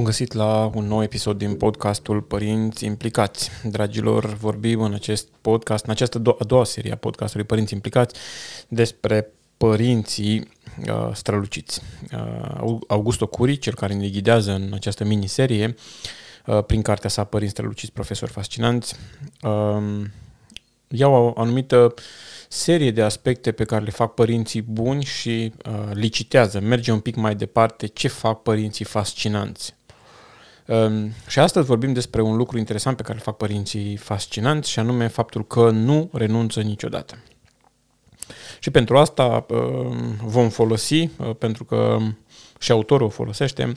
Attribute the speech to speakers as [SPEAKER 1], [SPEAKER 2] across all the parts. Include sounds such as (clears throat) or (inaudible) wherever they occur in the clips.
[SPEAKER 1] Bun găsit la un nou episod din podcastul Părinți Implicați. Dragilor, vorbim în acest podcast, în această do- a doua serie a podcastului Părinți Implicați despre părinții uh, străluciți. Uh, Augusto Curi, cel care ne ghidează în această miniserie, uh, prin cartea sa Părinți străluciți, profesori fascinanți, uh, iau o anumită serie de aspecte pe care le fac părinții buni și uh, licitează, merge un pic mai departe ce fac părinții fascinanți. Um, și astăzi vorbim despre un lucru interesant pe care îl fac părinții fascinanți și anume faptul că nu renunță niciodată. Și pentru asta um, vom folosi, uh, pentru că și autorul o folosește,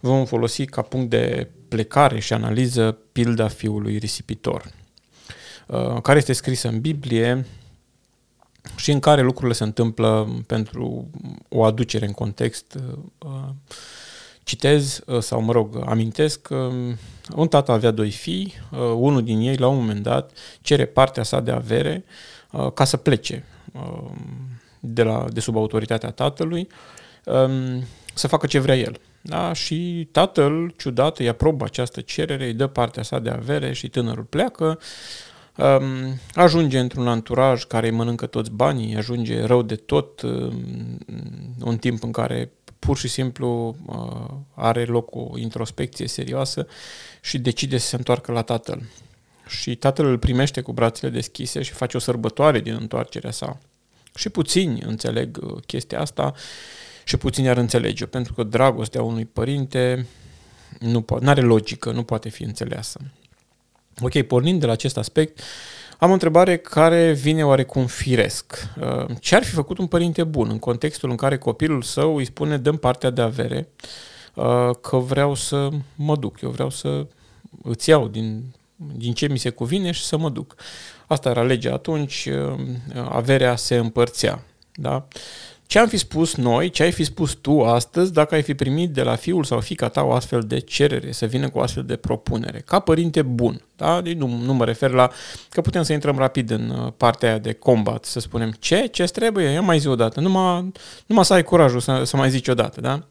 [SPEAKER 1] vom folosi ca punct de plecare și analiză pilda fiului risipitor, uh, care este scrisă în Biblie și în care lucrurile se întâmplă pentru o aducere în context uh, Citez, uh, sau mă rog, amintesc că um, un tată avea doi fii, uh, unul din ei la un moment dat cere partea sa de avere uh, ca să plece um, de, la, de sub autoritatea tatălui, um, să facă ce vrea el. Da? Și tatăl, ciudat, îi aprobă această cerere, îi dă partea sa de avere și tânărul pleacă, ajunge într-un anturaj care îi mănâncă toți banii, ajunge rău de tot, un timp în care pur și simplu uh, are loc o introspecție serioasă și decide să se întoarcă la tatăl. Și tatăl îl primește cu brațele deschise și face o sărbătoare din întoarcerea sa. Și puțini înțeleg uh, chestia asta și puțini ar înțelege pentru că dragostea unui părinte nu po- are logică, nu poate fi înțeleasă. Ok, pornind de la acest aspect, uh, am o întrebare care vine oarecum firesc. Uh, ce ar fi făcut un părinte bun în contextul în care copilul său îi spune dăm partea de avere uh, că vreau să mă duc, eu vreau să îți iau din, din ce mi se cuvine și să mă duc. Asta era legea atunci, uh, averea se împărțea. Da? Ce am fi spus noi, ce ai fi spus tu astăzi dacă ai fi primit de la fiul sau fica ta o astfel de cerere, să vină cu o astfel de propunere, ca părinte bun. Da? Deci nu, nu mă refer la că putem să intrăm rapid în uh, partea aia de combat, să spunem ce, ce trebuie, ia mai zi odată, numai, numai să ai curajul să, să mai zici odată, da?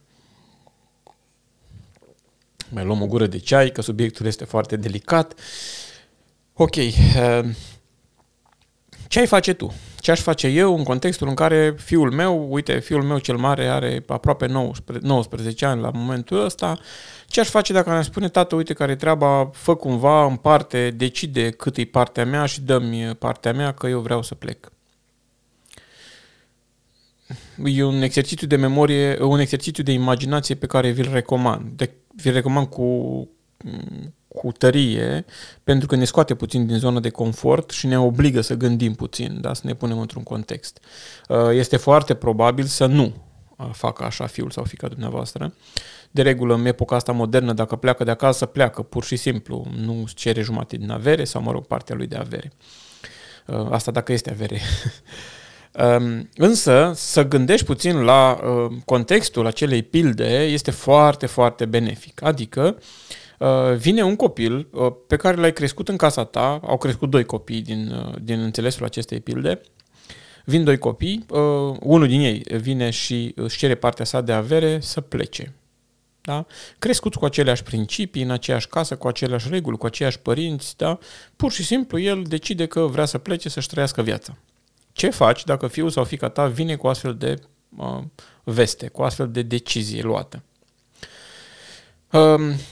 [SPEAKER 1] Mai luăm o gură de ceai, că subiectul este foarte delicat. Ok, uh, ce ai face tu? Ce aș face eu în contextul în care fiul meu, uite, fiul meu cel mare are aproape 19, 19 ani la momentul ăsta, ce aș face dacă mi spune, tată, uite care treaba, fă cumva în parte, decide cât e partea mea și dă-mi partea mea că eu vreau să plec. E un exercițiu de memorie, un exercițiu de imaginație pe care vi-l recomand. De, vi-l recomand cu, cu tărie, pentru că ne scoate puțin din zona de confort și ne obligă să gândim puțin, da? să ne punem într-un context. Uh, este foarte probabil să nu uh, facă așa fiul sau fica dumneavoastră. De regulă, în epoca asta modernă, dacă pleacă de acasă, pleacă pur și simplu. Nu cere jumate din avere sau, mă rog, partea lui de avere. Uh, asta dacă este avere. (laughs) Um, însă, să gândești puțin la contextul acelei pilde este foarte, foarte benefic. Adică, Uh, vine un copil uh, pe care l-ai crescut în casa ta, au crescut doi copii din, uh, din înțelesul acestei pilde, vin doi copii, unul din ei vine și își cere partea sa de avere să plece. Da? Crescuți cu aceleași principii, în aceeași casă, cu aceleași reguli, cu aceiași părinți, da? pur și simplu el decide că vrea să plece să-și trăiască viața. Ce faci dacă fiul sau fica ta vine cu astfel de uh, veste, cu astfel de decizie luată?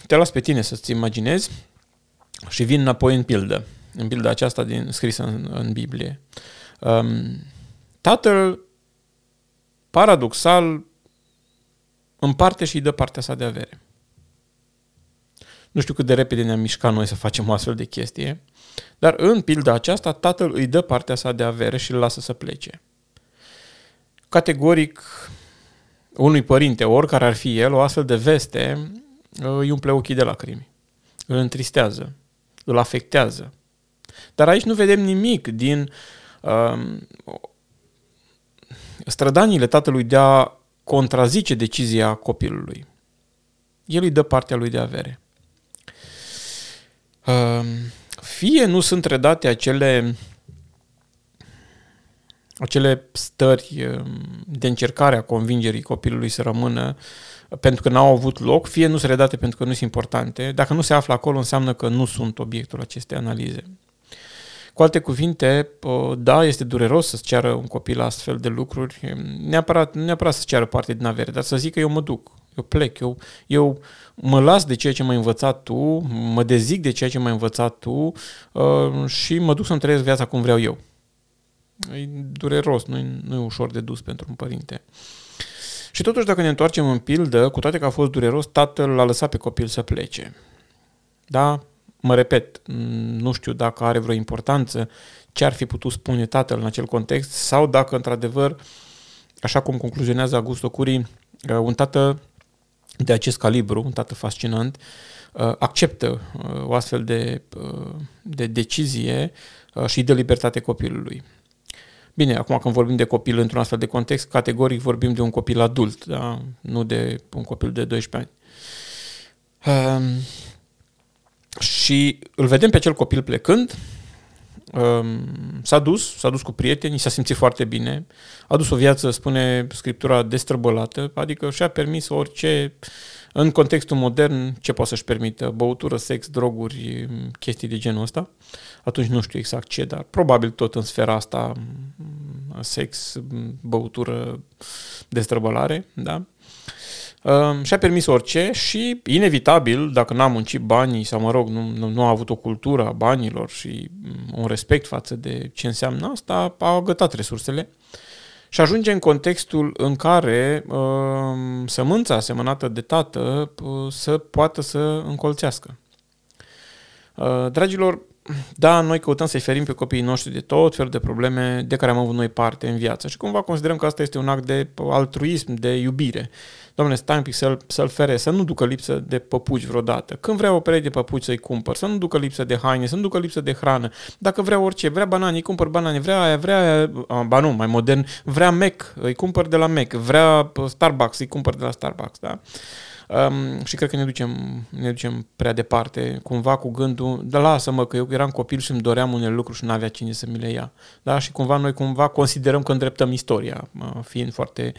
[SPEAKER 1] Te las pe tine să-ți imaginezi și vin înapoi în pildă, în pilda aceasta din, scrisă în, în Biblie. Tatăl, paradoxal, împarte și îi dă partea sa de avere. Nu știu cât de repede ne-am mișcat noi să facem o astfel de chestie, dar în pilda aceasta, tatăl îi dă partea sa de avere și îl lasă să plece. Categoric, unui părinte, oricare ar fi el, o astfel de veste îi umple ochii de lacrimi, îl întristează, îl afectează. Dar aici nu vedem nimic din uh, strădanile tatălui de a contrazice decizia copilului. El îi dă partea lui de avere. Uh, fie nu sunt redate acele acele stări de încercare a convingerii copilului să rămână pentru că n-au avut loc, fie nu sunt redate pentru că nu sunt importante. Dacă nu se află acolo, înseamnă că nu sunt obiectul acestei analize. Cu alte cuvinte, da, este dureros să-ți ceară un copil astfel de lucruri, neapărat, neapărat să-ți ceară parte din avere, dar să zic că eu mă duc, eu plec, eu, eu mă las de ceea ce m-ai învățat tu, mă dezic de ceea ce m-ai învățat tu uh, și mă duc să-mi trăiesc viața cum vreau eu. E dureros, nu e, nu e ușor de dus pentru un părinte. Și totuși, dacă ne întoarcem în pildă, cu toate că a fost dureros, tatăl l-a lăsat pe copil să plece. Da? Mă repet, nu știu dacă are vreo importanță ce ar fi putut spune tatăl în acel context sau dacă, într-adevăr, așa cum concluzionează Augusto Curi, uh, un tată de acest calibru, un tată fascinant, uh, acceptă uh, o astfel de, de decizie și de libertate copilului. Bine, acum când vorbim de copil într-un astfel de context, categoric vorbim de un copil adult, da? nu de un copil de 12 ani. Um, și îl vedem pe acel copil plecând, um, s-a dus, s-a dus cu prieteni, s-a simțit foarte bine, a dus o viață, spune Scriptura, destrăbălată, adică și-a permis orice, în contextul modern, ce poate să-și permită, băutură, sex, droguri, chestii de genul ăsta. Atunci nu știu exact ce, dar probabil tot în sfera asta, sex, băutură, destrăbălare, da? Uh, și-a permis orice și, inevitabil, dacă n-a muncit banii sau, mă rog, nu, nu, nu a avut o cultură a banilor și mm, un respect față de ce înseamnă asta, a agătat resursele și ajunge în contextul în care uh, sămânța asemănată de tată uh, să poată să încolțească. Uh, dragilor, da, noi căutăm să-i ferim pe copiii noștri de tot fel de probleme de care am avut noi parte în viață și cumva considerăm că asta este un act de altruism, de iubire. Domnule, stai un pic să-l, să-l fere, să nu ducă lipsă de păpuci vreodată. Când vrea o pereche de păpuci să-i cumpăr, să nu ducă lipsă de haine, să nu ducă lipsă de hrană. Dacă vrea orice, vrea banane, îi cumpăr banane, vrea aia, vrea aia, ba nu, mai modern, vrea Mac, îi cumpăr de la Mac, vrea Starbucks, îi cumpăr de la Starbucks, da? Um, și cred că ne ducem, ne ducem prea departe, cumva cu gândul, da lasă-mă că eu eram copil și îmi doream unele lucruri și nu avea cine să mi le ia. Da? Și cumva noi cumva considerăm că îndreptăm istoria, fiind foarte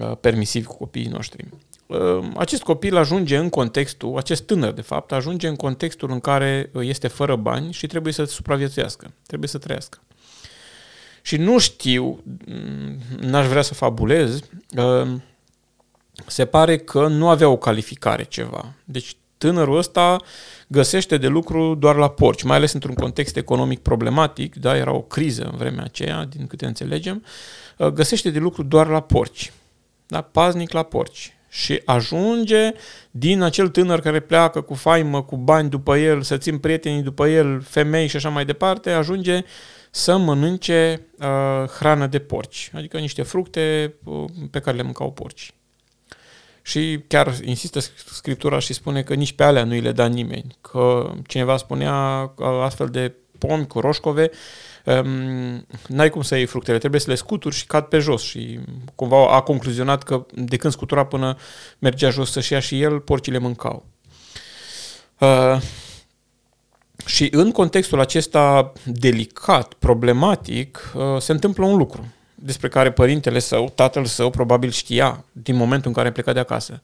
[SPEAKER 1] uh, permisivi cu copiii noștri. Uh, acest copil ajunge în contextul, acest tânăr de fapt, ajunge în contextul în care este fără bani și trebuie să supraviețuiască, trebuie să trăiască. Și nu știu, n-aș vrea să fabulez, uh, se pare că nu avea o calificare ceva. Deci tânărul ăsta găsește de lucru doar la porci, mai ales într-un context economic problematic, da, era o criză în vremea aceea, din câte înțelegem, uh, găsește de lucru doar la porci, da, paznic la porci. Și ajunge din acel tânăr care pleacă cu faimă, cu bani după el, să țin prietenii după el, femei și așa mai departe, ajunge să mănânce uh, hrană de porci, adică niște fructe uh, pe care le mâncau porci. Și chiar insistă Scriptura și spune că nici pe alea nu îi le da nimeni. Că cineva spunea că astfel de pomi cu roșcove, um, n-ai cum să iei fructele, trebuie să le scuturi și cad pe jos. Și cumva a concluzionat că de când scutura până mergea jos să-și ia și el, porcile mâncau. Uh, și în contextul acesta delicat, problematic, uh, se întâmplă un lucru despre care părintele său, tatăl său, probabil știa din momentul în care pleca de acasă.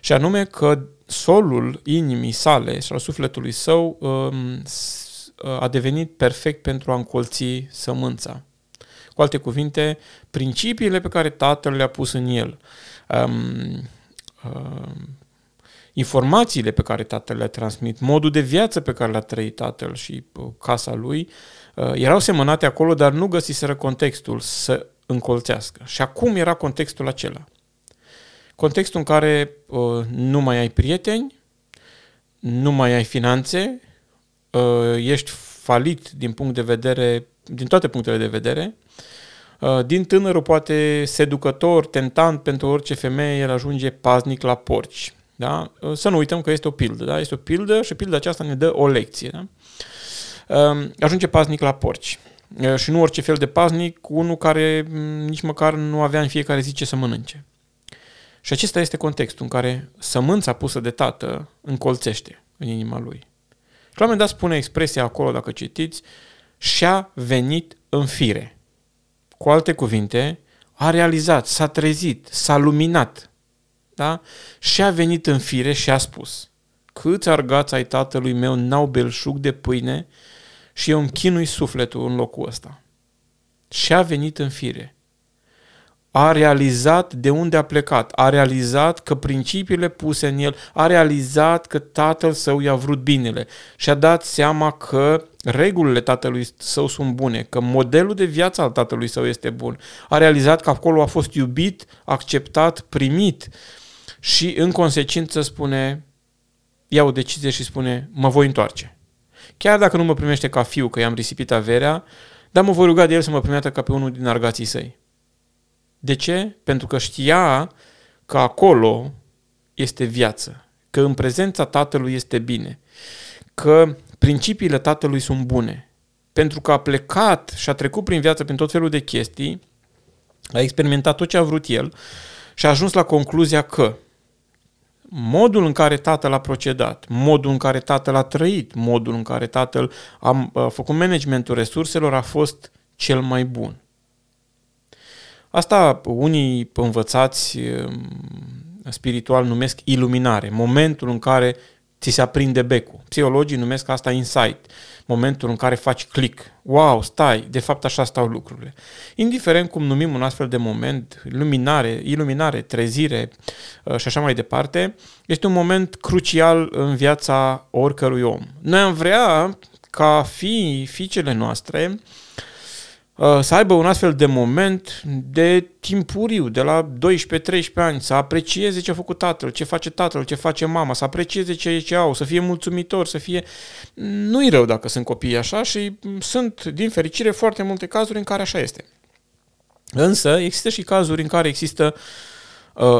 [SPEAKER 1] Și anume că solul inimii sale și al sufletului său um, a devenit perfect pentru a încolți sămânța. Cu alte cuvinte, principiile pe care tatăl le-a pus în el, um, um, informațiile pe care tatăl le-a transmit, modul de viață pe care l-a trăit tatăl și uh, casa lui, uh, erau semănate acolo, dar nu găsiseră contextul să încolțească. Și acum era contextul acela. Contextul în care uh, nu mai ai prieteni, nu mai ai finanțe, uh, ești falit din punct de vedere, din toate punctele de vedere, uh, din tânărul poate seducător, tentant pentru orice femeie, el ajunge paznic la porci. Da? Uh, să nu uităm că este o pildă. Da? Este o pildă și pilda aceasta ne dă o lecție. Da? Uh, ajunge paznic la porci și nu orice fel de paznic, unul care nici măcar nu avea în fiecare zi ce să mănânce. Și acesta este contextul în care sămânța pusă de tată încolțește în inima lui. Și la un moment dat spune expresia acolo, dacă citiți, și-a venit în fire. Cu alte cuvinte, a realizat, s-a trezit, s-a luminat. Da? Și a venit în fire și a spus, câți argați ai tatălui meu n-au belșug de pâine și eu îmi chinui sufletul în locul ăsta. Și a venit în fire a realizat de unde a plecat, a realizat că principiile puse în el, a realizat că tatăl său i-a vrut binele și a dat seama că regulile tatălui său sunt bune, că modelul de viață al tatălui său este bun. A realizat că acolo a fost iubit, acceptat, primit și în consecință spune, ia o decizie și spune, mă voi întoarce. Chiar dacă nu mă primește ca fiu, că i-am risipit averea, dar mă voi ruga de el să mă primească ca pe unul din argații săi. De ce? Pentru că știa că acolo este viață, că în prezența Tatălui este bine, că principiile Tatălui sunt bune. Pentru că a plecat și a trecut prin viață prin tot felul de chestii, a experimentat tot ce a vrut el și a ajuns la concluzia că modul în care tatăl a procedat, modul în care tatăl a trăit, modul în care tatăl a făcut managementul resurselor a fost cel mai bun. Asta unii învățați um, spiritual numesc iluminare, momentul în care ți se aprinde becul. Psihologii numesc asta insight, momentul în care faci click. Wow, stai, de fapt așa stau lucrurile. Indiferent cum numim un astfel de moment, luminare, iluminare, trezire uh, și așa mai departe, este un moment crucial în viața oricărui om. Noi am vrea ca fi, fiicele noastre Uh, să aibă un astfel de moment de timpuriu, de la 12-13 ani, să aprecieze ce a făcut tatăl, ce face tatăl, ce face mama, să aprecieze ce, ce au, să fie mulțumitor, să fie... Nu-i rău dacă sunt copii așa și sunt, din fericire, foarte multe cazuri în care așa este. Însă există și cazuri în care există uh,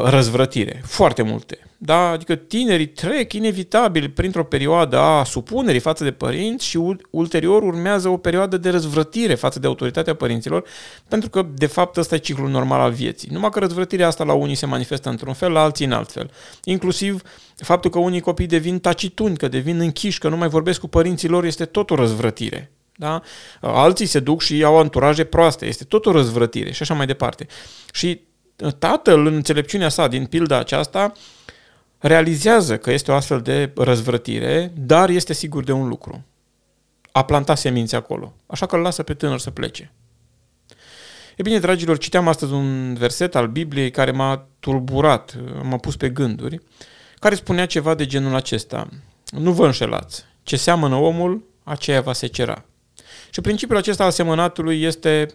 [SPEAKER 1] răzvrătire, foarte multe. Da? Adică tinerii trec inevitabil printr-o perioadă a supunerii față de părinți și ulterior urmează o perioadă de răzvrătire față de autoritatea părinților, pentru că, de fapt, ăsta e ciclul normal al vieții. Numai că răzvrătirea asta la unii se manifestă într-un fel, la alții în alt fel. Inclusiv faptul că unii copii devin tacituni, că devin închiși, că nu mai vorbesc cu părinții lor, este tot o răzvrătire. Da? Alții se duc și au anturaje proaste, este tot o răzvrătire și așa mai departe. Și tatăl, în înțelepciunea sa din pilda aceasta, realizează că este o astfel de răzvrătire, dar este sigur de un lucru. A plantat semințe acolo. Așa că îl lasă pe tânăr să plece. E bine, dragilor, citeam astăzi un verset al Bibliei care m-a tulburat, m-a pus pe gânduri, care spunea ceva de genul acesta. Nu vă înșelați. Ce seamănă omul, aceea va secera. Și principiul acesta al semănatului este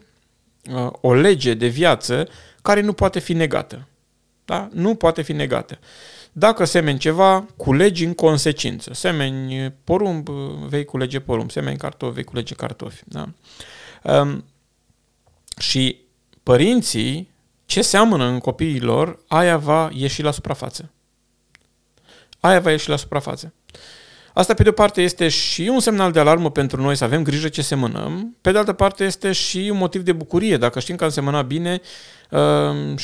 [SPEAKER 1] uh, o lege de viață care nu poate fi negată. Da? Nu poate fi negată. Dacă semeni ceva, culegi în consecință. Semeni porumb, vei culege porumb. Semeni cartofi, vei culege cartofi. Da? Um, și părinții, ce seamănă în copiii lor, aia va ieși la suprafață. Aia va ieși la suprafață. Asta, pe de o parte, este și un semnal de alarmă pentru noi să avem grijă ce semănăm, pe de altă parte, este și un motiv de bucurie. Dacă știm că am semănat bine, uh,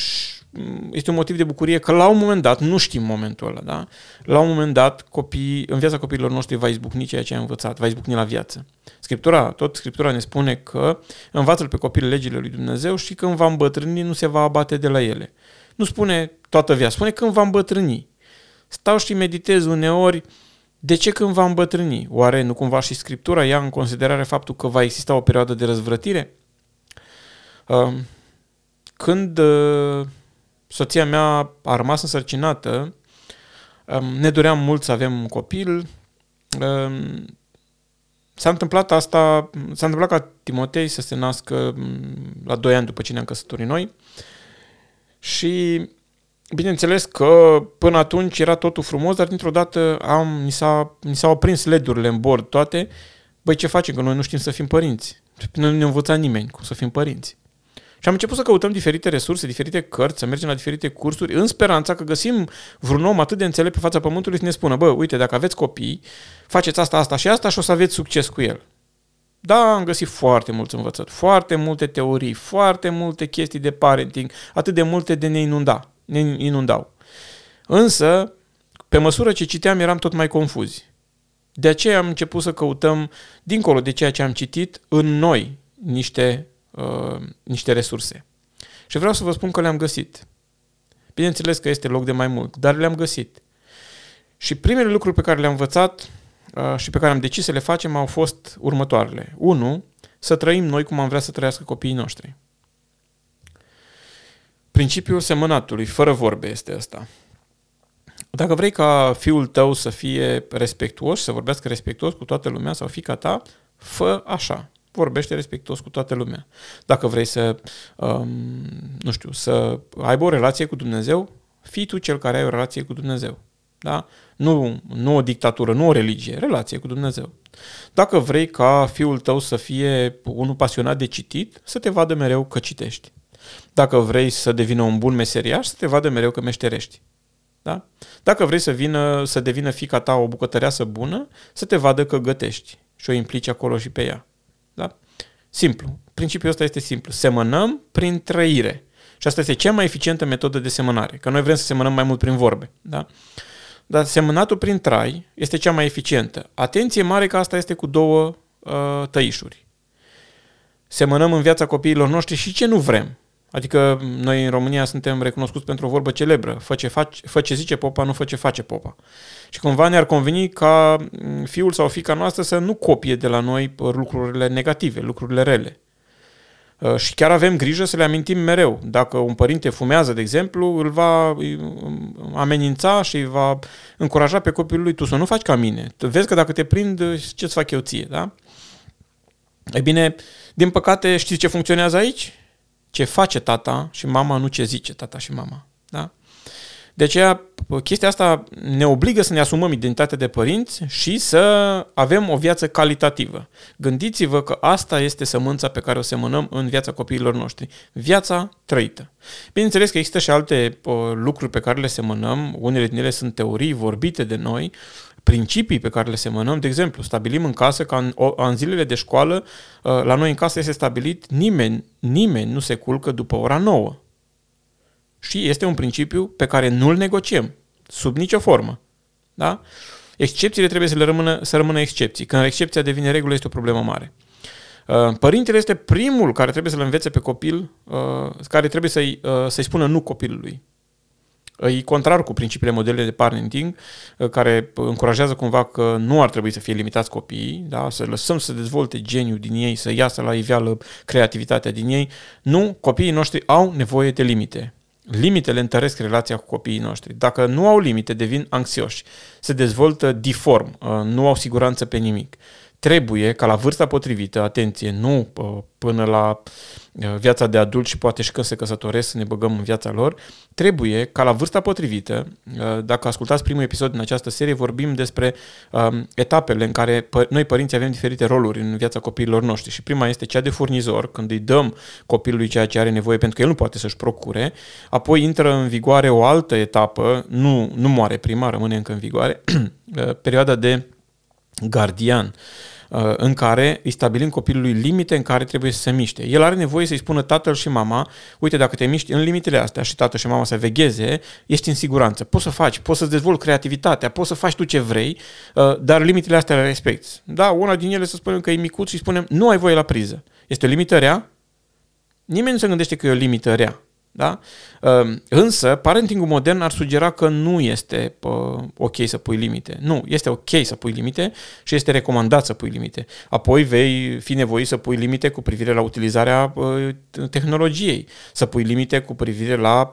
[SPEAKER 1] este un motiv de bucurie că la un moment dat, nu știm momentul ăla, da? la un moment dat, copii, în viața copiilor noștri va izbucni ceea ce ai învățat, va izbucni la viață. Scriptura, tot Scriptura ne spune că învață-l pe copil legile lui Dumnezeu și când va îmbătrâni nu se va abate de la ele. Nu spune toată viața, spune când va îmbătrâni. Stau și meditez uneori de ce când va îmbătrâni? Oare nu cumva și Scriptura ia în considerare faptul că va exista o perioadă de răzvrătire? Când uh, soția mea a rămas însărcinată, ne doream mult să avem un copil. S-a întâmplat asta, s-a întâmplat ca Timotei să se nască la 2 ani după ce ne-am căsătorit noi și bineînțeles că până atunci era totul frumos, dar dintr-o dată am, ni, s-a, ni s-au aprins LED-urile în bord toate. Băi, ce facem? Că noi nu știm să fim părinți. Nu ne-a învățat nimeni cum să fim părinți. Și am început să căutăm diferite resurse, diferite cărți, să mergem la diferite cursuri, în speranța că găsim vreun om atât de înțelept pe fața pământului să ne spună, bă, uite, dacă aveți copii, faceți asta, asta și asta și o să aveți succes cu el. Da, am găsit foarte mulți învățători, foarte multe teorii, foarte multe chestii de parenting, atât de multe de ne inunda, ne inundau. Însă, pe măsură ce citeam, eram tot mai confuzi. De aceea am început să căutăm, dincolo de ceea ce am citit, în noi niște uh, niște resurse. Și vreau să vă spun că le-am găsit. Bineînțeles că este loc de mai mult, dar le-am găsit. Și primele lucruri pe care le-am învățat uh, și pe care am decis să le facem au fost următoarele. Unu, să trăim noi cum am vrea să trăiască copiii noștri. Principiul semănatului, fără vorbe, este ăsta. Dacă vrei ca fiul tău să fie respectuos, să vorbească respectuos cu toată lumea sau fica ta, fă așa. Vorbește respectuos cu toată lumea. Dacă vrei să, um, nu știu, să aibă o relație cu Dumnezeu, fii tu cel care ai o relație cu Dumnezeu. Da? Nu, nu o dictatură, nu o religie, relație cu Dumnezeu. Dacă vrei ca fiul tău să fie unul pasionat de citit, să te vadă mereu că citești. Dacă vrei să devină un bun meseriaș, să te vadă mereu că meșterești. Da? Dacă vrei să, vină, să devină fica ta o bucătăreasă bună, să te vadă că gătești și o implici acolo și pe ea. Da? Simplu. Principiul ăsta este simplu. Semănăm prin trăire. Și asta este cea mai eficientă metodă de semănare. Că noi vrem să semănăm mai mult prin vorbe. Da? Dar semănatul prin trai este cea mai eficientă. Atenție mare că asta este cu două uh, tăișuri. Semănăm în viața copiilor noștri și ce nu vrem. Adică noi în România suntem recunoscuți pentru o vorbă celebră. Fă ce, faci, fă ce zice popa, nu fă ce face popa. Și cumva ne-ar conveni ca mm, fiul sau fica noastră să nu copie de la noi lucrurile negative, lucrurile rele. Uh, și chiar avem grijă să le amintim mereu. Dacă un părinte fumează, de exemplu, îl va amenința și va încuraja pe copilul lui tu să nu faci ca mine. Vezi că dacă te prind, ce-ți fac eu ție, da? E bine, din păcate, știți ce funcționează aici? Ce face tata și mama, nu ce zice tata și mama. Da? De aceea, chestia asta ne obligă să ne asumăm identitatea de părinți și să avem o viață calitativă. Gândiți-vă că asta este sămânța pe care o semănăm în viața copiilor noștri. Viața trăită. Bineînțeles că există și alte lucruri pe care le semănăm, unele din ele sunt teorii vorbite de noi, principii pe care le semănăm. De exemplu, stabilim în casă că în, în zilele de școală, ă, la noi în casă este stabilit nimeni, nimeni nu se culcă după ora 9. Și este un principiu pe care nu-l negociem, sub nicio formă. Da? Excepțiile trebuie să, le rămână, să rămână excepții. Când excepția devine regulă, este o problemă mare. Uh, părintele este primul care trebuie să-l învețe pe copil, uh, care trebuie să-i, uh, să-i spună nu copilului. E contrar cu principiile modelele de parenting, care încurajează cumva că nu ar trebui să fie limitați copiii, da? să lăsăm să dezvolte geniul din ei, să iasă la iveală creativitatea din ei. Nu, copiii noștri au nevoie de limite. Limitele întăresc relația cu copiii noștri. Dacă nu au limite, devin anxioși, se dezvoltă diform, uh, nu au siguranță pe nimic trebuie ca la vârsta potrivită, atenție, nu uh, până la uh, viața de adult și poate și când se căsătoresc să ne băgăm în viața lor, trebuie ca la vârsta potrivită, uh, dacă ascultați primul episod din această serie, vorbim despre um, etapele în care noi părinții avem diferite roluri în viața copiilor noștri și prima este cea de furnizor, când îi dăm copilului ceea ce are nevoie pentru că el nu poate să-și procure, apoi intră în vigoare o altă etapă, nu, nu moare prima, rămâne încă în vigoare, (clears throat) perioada de gardian, uh, în care îi stabilim copilului limite în care trebuie să se miște. El are nevoie să-i spună tatăl și mama, uite, dacă te miști în limitele astea și tatăl și mama să vegheze, ești în siguranță. Poți să faci, poți să-ți dezvolți creativitatea, poți să faci tu ce vrei, uh, dar limitele astea le respecti. Da, una din ele să spunem că e micuț și spunem, nu ai voie la priză. Este o limită rea? Nimeni nu se gândește că e o limită rea. Da? Ehm, însă, parentingul modern ar sugera că nu este ok să pui limite. Nu, este ok să pui limite și este recomandat să pui limite. Apoi vei fi nevoit să pui limite cu privire la utilizarea tehnologiei, să pui limite cu privire la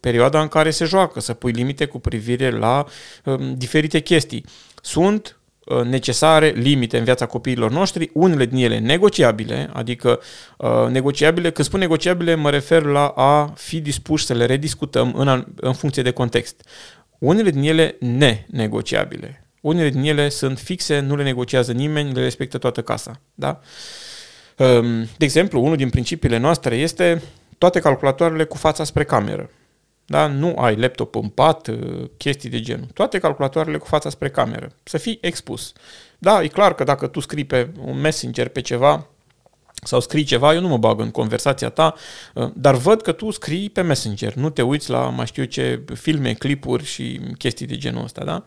[SPEAKER 1] perioada în care se joacă, să pui limite cu privire la diferite chestii. Sunt Uh, necesare, limite în viața copiilor noștri, unele din ele negociabile, adică uh, negociabile, când spun negociabile mă refer la a fi dispuși să le rediscutăm în, în funcție de context. Unele din ele nenegociabile. Unele din ele sunt fixe, nu le negociază nimeni, le respectă toată casa. Da? Um, de exemplu, unul din principiile noastre este toate calculatoarele cu fața spre cameră. Da? Nu ai laptop în pat, uh, chestii de genul. Toate calculatoarele cu fața spre cameră. Să fii expus. Da, e clar că dacă tu scrii pe un messenger pe ceva, sau scrii ceva, eu nu mă bag în conversația ta, uh, dar văd că tu scrii pe Messenger, nu te uiți la mai știu ce filme, clipuri și chestii de genul ăsta, da?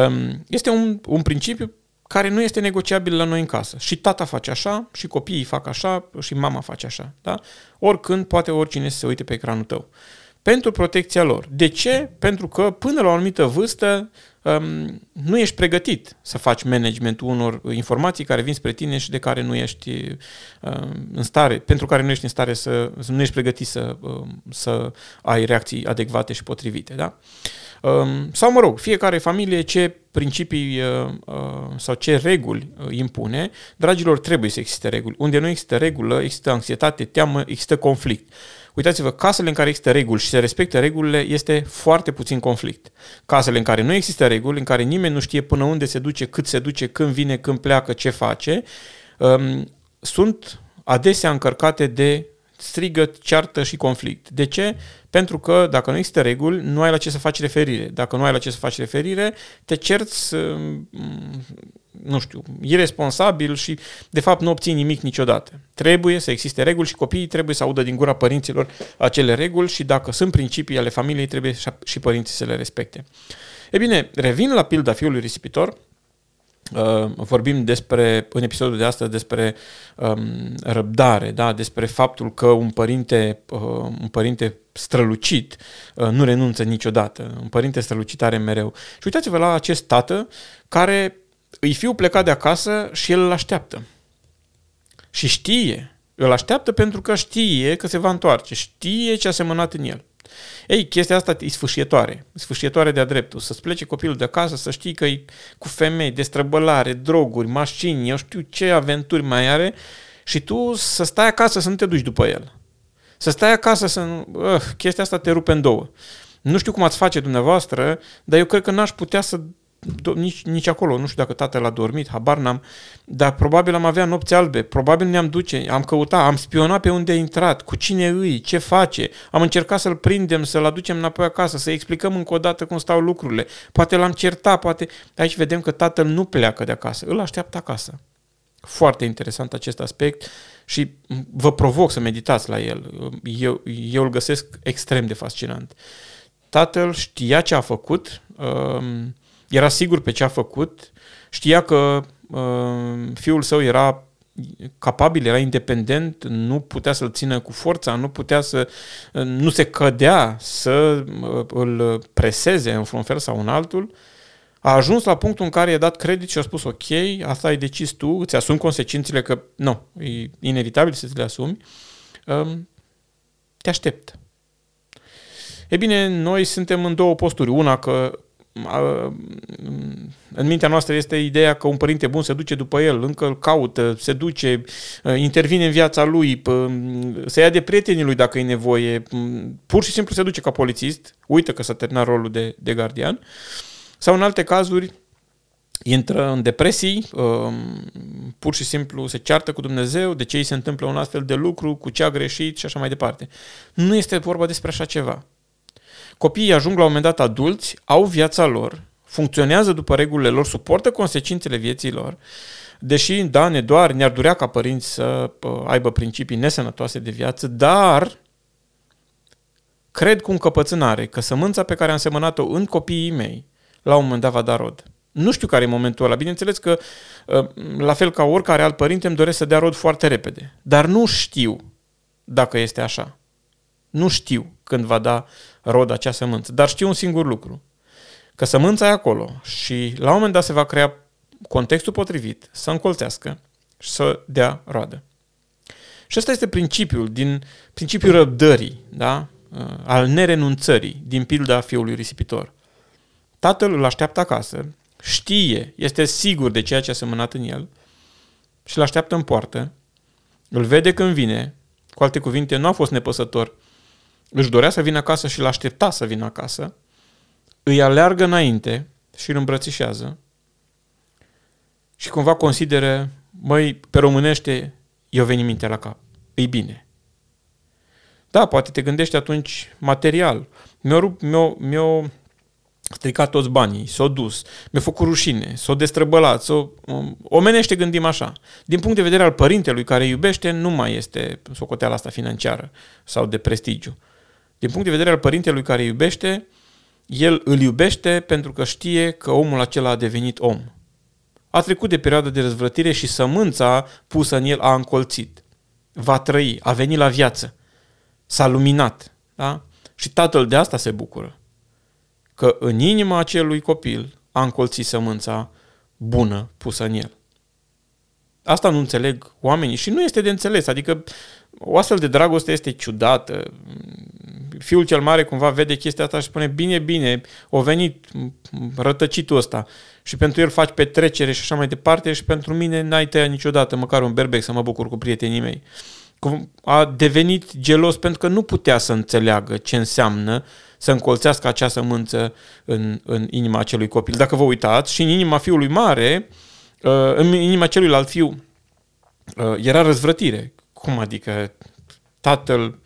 [SPEAKER 1] Um, este un, un principiu care nu este negociabil la noi în casă. Și tata face așa, și copiii fac așa, și mama face așa. Da? Oricând poate oricine să se uite pe ecranul tău. Pentru protecția lor. De ce? Pentru că până la o anumită vârstă um, nu ești pregătit să faci managementul unor informații care vin spre tine și de care nu ești um, în stare, pentru care nu ești în stare să, nu ești pregătit să, um, să ai reacții adecvate și potrivite. Da? Um, sau, mă rog, fiecare familie ce principii uh, uh, sau ce reguli uh, impune, dragilor, trebuie să existe reguli. Unde nu există regulă, există anxietate, teamă, există conflict. Uitați-vă, casele în care există reguli și se respectă regulile, este foarte puțin conflict. Casele în care nu există reguli, în care nimeni nu știe până unde se duce, cât se duce, când vine, când pleacă, ce face, um, sunt adesea încărcate de strigăt, ceartă și conflict. De ce? Pentru că dacă nu există reguli, nu ai la ce să faci referire. Dacă nu ai la ce să faci referire, te cerți, um, nu știu, irresponsabil și de fapt nu obții nimic niciodată. Trebuie să existe reguli și copiii trebuie să audă din gura părinților acele reguli și dacă sunt principii ale familiei, trebuie și părinții să le respecte. E bine, revin la pilda fiului risipitor, Uh, vorbim despre, în episodul de astăzi despre um, răbdare, da? despre faptul că un părinte, uh, un părinte strălucit uh, nu renunță niciodată. Un părinte strălucit are mereu. Și uitați-vă la acest tată care îi fiu plecat de acasă și el îl așteaptă. Și știe, îl așteaptă pentru că știe că se va întoarce, știe ce a semănat în el. Ei, chestia asta e sfâșietoare, sfâșietoare de-a dreptul. Să-ți plece copilul de acasă, să știi că e cu femei, destrăbălare, droguri, mașini, eu știu ce aventuri mai are și tu să stai acasă să nu te duci după el. Să stai acasă să nu... Uh, chestia asta te rupe în două. Nu știu cum ați face dumneavoastră, dar eu cred că n-aș putea să nici, nici acolo, nu știu dacă tatăl a dormit, habar n-am, dar probabil am avea nopți albe, probabil ne-am duce, am căutat, am spionat pe unde a intrat, cu cine îi, ce face, am încercat să-l prindem, să-l aducem înapoi acasă, să explicăm încă o dată cum stau lucrurile, poate l-am certat, poate... Aici vedem că tatăl nu pleacă de acasă, îl așteaptă acasă. Foarte interesant acest aspect și vă provoc să meditați la el. Eu, eu îl găsesc extrem de fascinant. Tatăl știa ce a făcut, um, era sigur pe ce a făcut, știa că uh, fiul său era capabil, era independent, nu putea să-l țină cu forța, nu putea să, uh, nu se cădea să uh, îl preseze în un fel sau în altul, a ajuns la punctul în care i-a dat credit și a spus ok, asta ai decis tu, îți asumi consecințele că nu, e inevitabil să ți le asumi, um, te aștept. E bine, noi suntem în două posturi. Una că în mintea noastră este ideea că un părinte bun se duce după el, încă îl caută, se duce, intervine în viața lui, se ia de prietenii lui dacă e nevoie, pur și simplu se duce ca polițist, uită că s-a terminat rolul de, de gardian, sau în alte cazuri intră în depresii, pur și simplu se ceartă cu Dumnezeu, de ce îi se întâmplă un astfel de lucru, cu ce a greșit și așa mai departe. Nu este vorba despre așa ceva. Copiii ajung la un moment dat adulți, au viața lor, funcționează după regulile lor, suportă consecințele vieții lor, deși, da, ne doar, ne-ar durea ca părinți să aibă principii nesănătoase de viață, dar cred cu încăpățânare că sămânța pe care am semănat-o în copiii mei, la un moment dat va da rod. Nu știu care e momentul ăla. Bineînțeles că, ă, la fel ca oricare alt părinte, îmi doresc să dea rod foarte repede. Dar nu știu dacă este așa. Nu știu când va da rod acea sămânță. Dar știu un singur lucru. Că sămânța e acolo și la un moment dat se va crea contextul potrivit să încolțească și să dea roadă. Și ăsta este principiul, din principiul răbdării, da? Uh, al nerenunțării, din pilda fiului risipitor. Tatăl îl așteaptă acasă, știe, este sigur de ceea ce a semănat în el și îl așteaptă în poartă, îl vede când vine, cu alte cuvinte, nu a fost nepăsător își dorea să vină acasă și l-aștepta să vină acasă, îi aleargă înainte și îl îmbrățișează și cumva consideră, măi, pe românește, i-o veni mintea la cap. E bine. Da, poate te gândești atunci material. Mi-o, mi-o, mi-o stricat toți banii, s-o dus, mi-a făcut rușine, s-o destrăbălat, s-o... Um, omenește gândim așa. Din punct de vedere al părintelui care iubește, nu mai este socoteala asta financiară sau de prestigiu. Din punct de vedere al părintelui care iubește, el îl iubește pentru că știe că omul acela a devenit om. A trecut de perioada de răzvrătire și sămânța pusă în el a încolțit. Va trăi, a venit la viață. S-a luminat. Da? Și tatăl de asta se bucură. Că în inima acelui copil a încolțit sămânța bună pusă în el. Asta nu înțeleg oamenii și nu este de înțeles. Adică o astfel de dragoste este ciudată. Fiul cel mare cumva vede chestia asta și spune, bine, bine, o venit rătăcitul ăsta și pentru el faci petrecere și așa mai departe și pentru mine n-ai tăiat niciodată măcar un berbec să mă bucur cu prietenii mei. A devenit gelos pentru că nu putea să înțeleagă ce înseamnă să încolțească acea sămânță în, în inima acelui copil. Dacă vă uitați, și în inima fiului mare, uh, în inima celuilalt fiu, uh, era răzvrătire. Cum adică tatăl,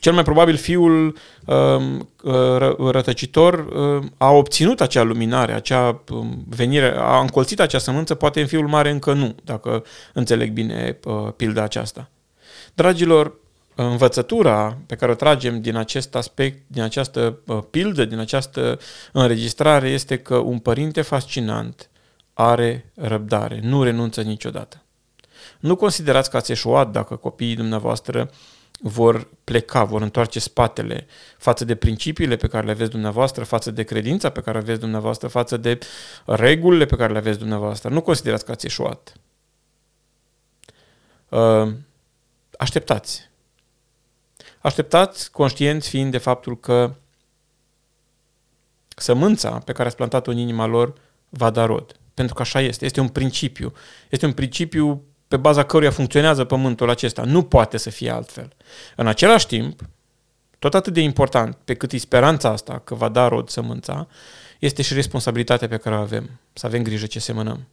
[SPEAKER 1] cel mai probabil fiul um, uh, rătăcitor uh, a obținut acea luminare, acea um, venire, a încolțit acea sămânță, poate în fiul mare încă nu, dacă înțeleg bine uh, pilda aceasta. Dragilor, învățătura pe care o tragem din acest aspect, din această pildă, din această înregistrare este că un părinte fascinant are răbdare, nu renunță niciodată. Nu considerați că ați eșuat dacă copiii dumneavoastră vor pleca, vor întoarce spatele față de principiile pe care le aveți dumneavoastră, față de credința pe care le aveți dumneavoastră, față de regulile pe care le aveți dumneavoastră. Nu considerați că ați eșuat. Uh, așteptați. Așteptați, conștienți fiind de faptul că sămânța pe care ați plantat-o în inima lor va da rod. Pentru că așa este. Este un principiu. Este un principiu pe baza căruia funcționează pământul acesta. Nu poate să fie altfel. În același timp, tot atât de important pe cât e speranța asta că va da rod sămânța, este și responsabilitatea pe care o avem. Să avem grijă ce semănăm.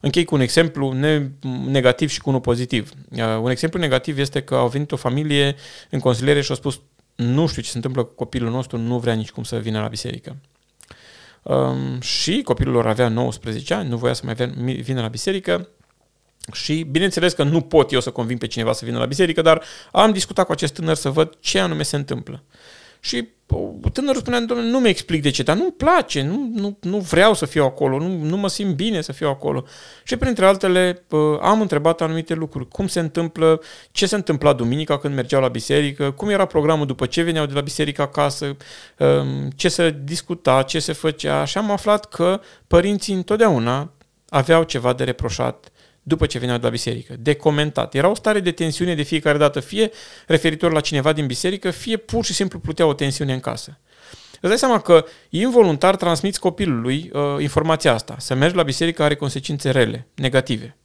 [SPEAKER 1] Închei cu un exemplu negativ și cu unul pozitiv. Uh, un exemplu negativ este că au venit o familie în consiliere și au spus nu știu ce se întâmplă cu copilul nostru, nu vrea nici cum să vină la biserică. Um, și copilul lor avea 19 ani, nu voia să mai vină la biserică și bineînțeles că nu pot eu să conving pe cineva să vină la biserică, dar am discutat cu acest tânăr să văd ce anume se întâmplă. Și tânărul spunea, domnule, nu mi explic de ce, dar nu-mi place, nu, nu, nu vreau să fiu acolo, nu, nu mă simt bine să fiu acolo. Și printre altele am întrebat anumite lucruri. Cum se întâmplă, ce se întâmpla duminica când mergeau la biserică, cum era programul după ce veneau de la biserică acasă, um, ce se discuta, ce se făcea. Și am aflat că părinții întotdeauna aveau ceva de reproșat după ce veneau de la biserică, de comentat. Era o stare de tensiune de fiecare dată, fie referitor la cineva din biserică, fie pur și simplu plutea o tensiune în casă. Îți dai seama că involuntar transmiți copilului uh, informația asta. Să mergi la biserică are consecințe rele, negative.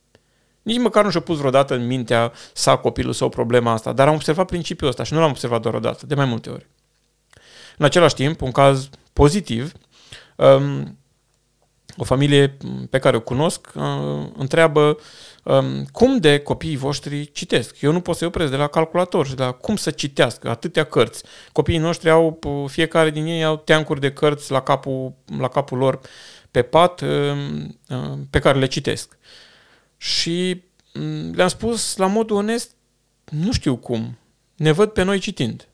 [SPEAKER 1] Nici măcar nu și-a pus vreodată în mintea sa copilul sau problema asta, dar am observat principiul ăsta și nu l-am observat doar o dată, de mai multe ori. În același timp, un caz pozitiv, um, o familie pe care o cunosc uh, întreabă um, cum de copiii voștri citesc. Eu nu pot să-i opresc de la calculator și de la cum să citească atâtea cărți. Copiii noștri au, fiecare din ei au teancuri de cărți la capul, la capul lor pe pat um, uh, pe care le citesc. Și um, le-am spus la modul onest, nu știu cum, ne văd pe noi citind.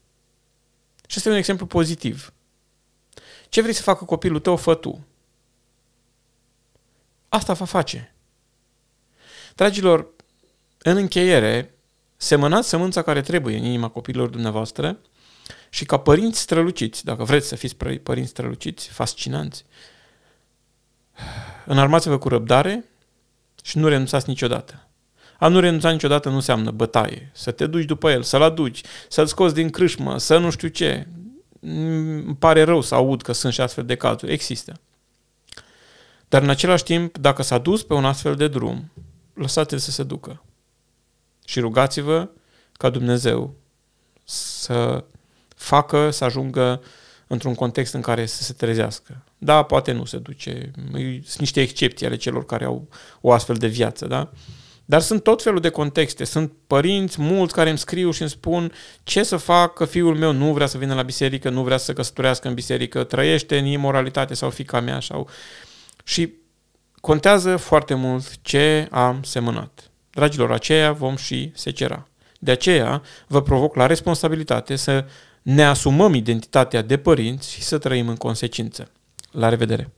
[SPEAKER 1] Și este un exemplu pozitiv. Ce vrei să facă copilul tău, fă tu. Asta va face. Dragilor, în încheiere, semănați sămânța care trebuie în inima copiilor dumneavoastră și ca părinți străluciți, dacă vreți să fiți părinți străluciți, fascinanți, înarmați-vă cu răbdare și nu renunțați niciodată. A nu renunța niciodată nu înseamnă bătaie, să te duci după el, să-l aduci, să-l scoți din crâșmă, să nu știu ce. Îmi pare rău să aud că sunt și astfel de cazuri. Există. Dar în același timp, dacă s-a dus pe un astfel de drum, lăsați-l să se ducă. Și rugați-vă ca Dumnezeu să facă să ajungă într-un context în care să se trezească. Da, poate nu se duce. Sunt niște excepții ale celor care au o astfel de viață, da? Dar sunt tot felul de contexte. Sunt părinți mulți care îmi scriu și îmi spun ce să fac că fiul meu nu vrea să vină la biserică, nu vrea să căsătorească în biserică, trăiește în imoralitate sau fica mea sau și contează foarte mult ce am semănat. Dragilor, aceea vom și secera. De aceea vă provoc la responsabilitate să ne asumăm identitatea de părinți și să trăim în consecință. La revedere!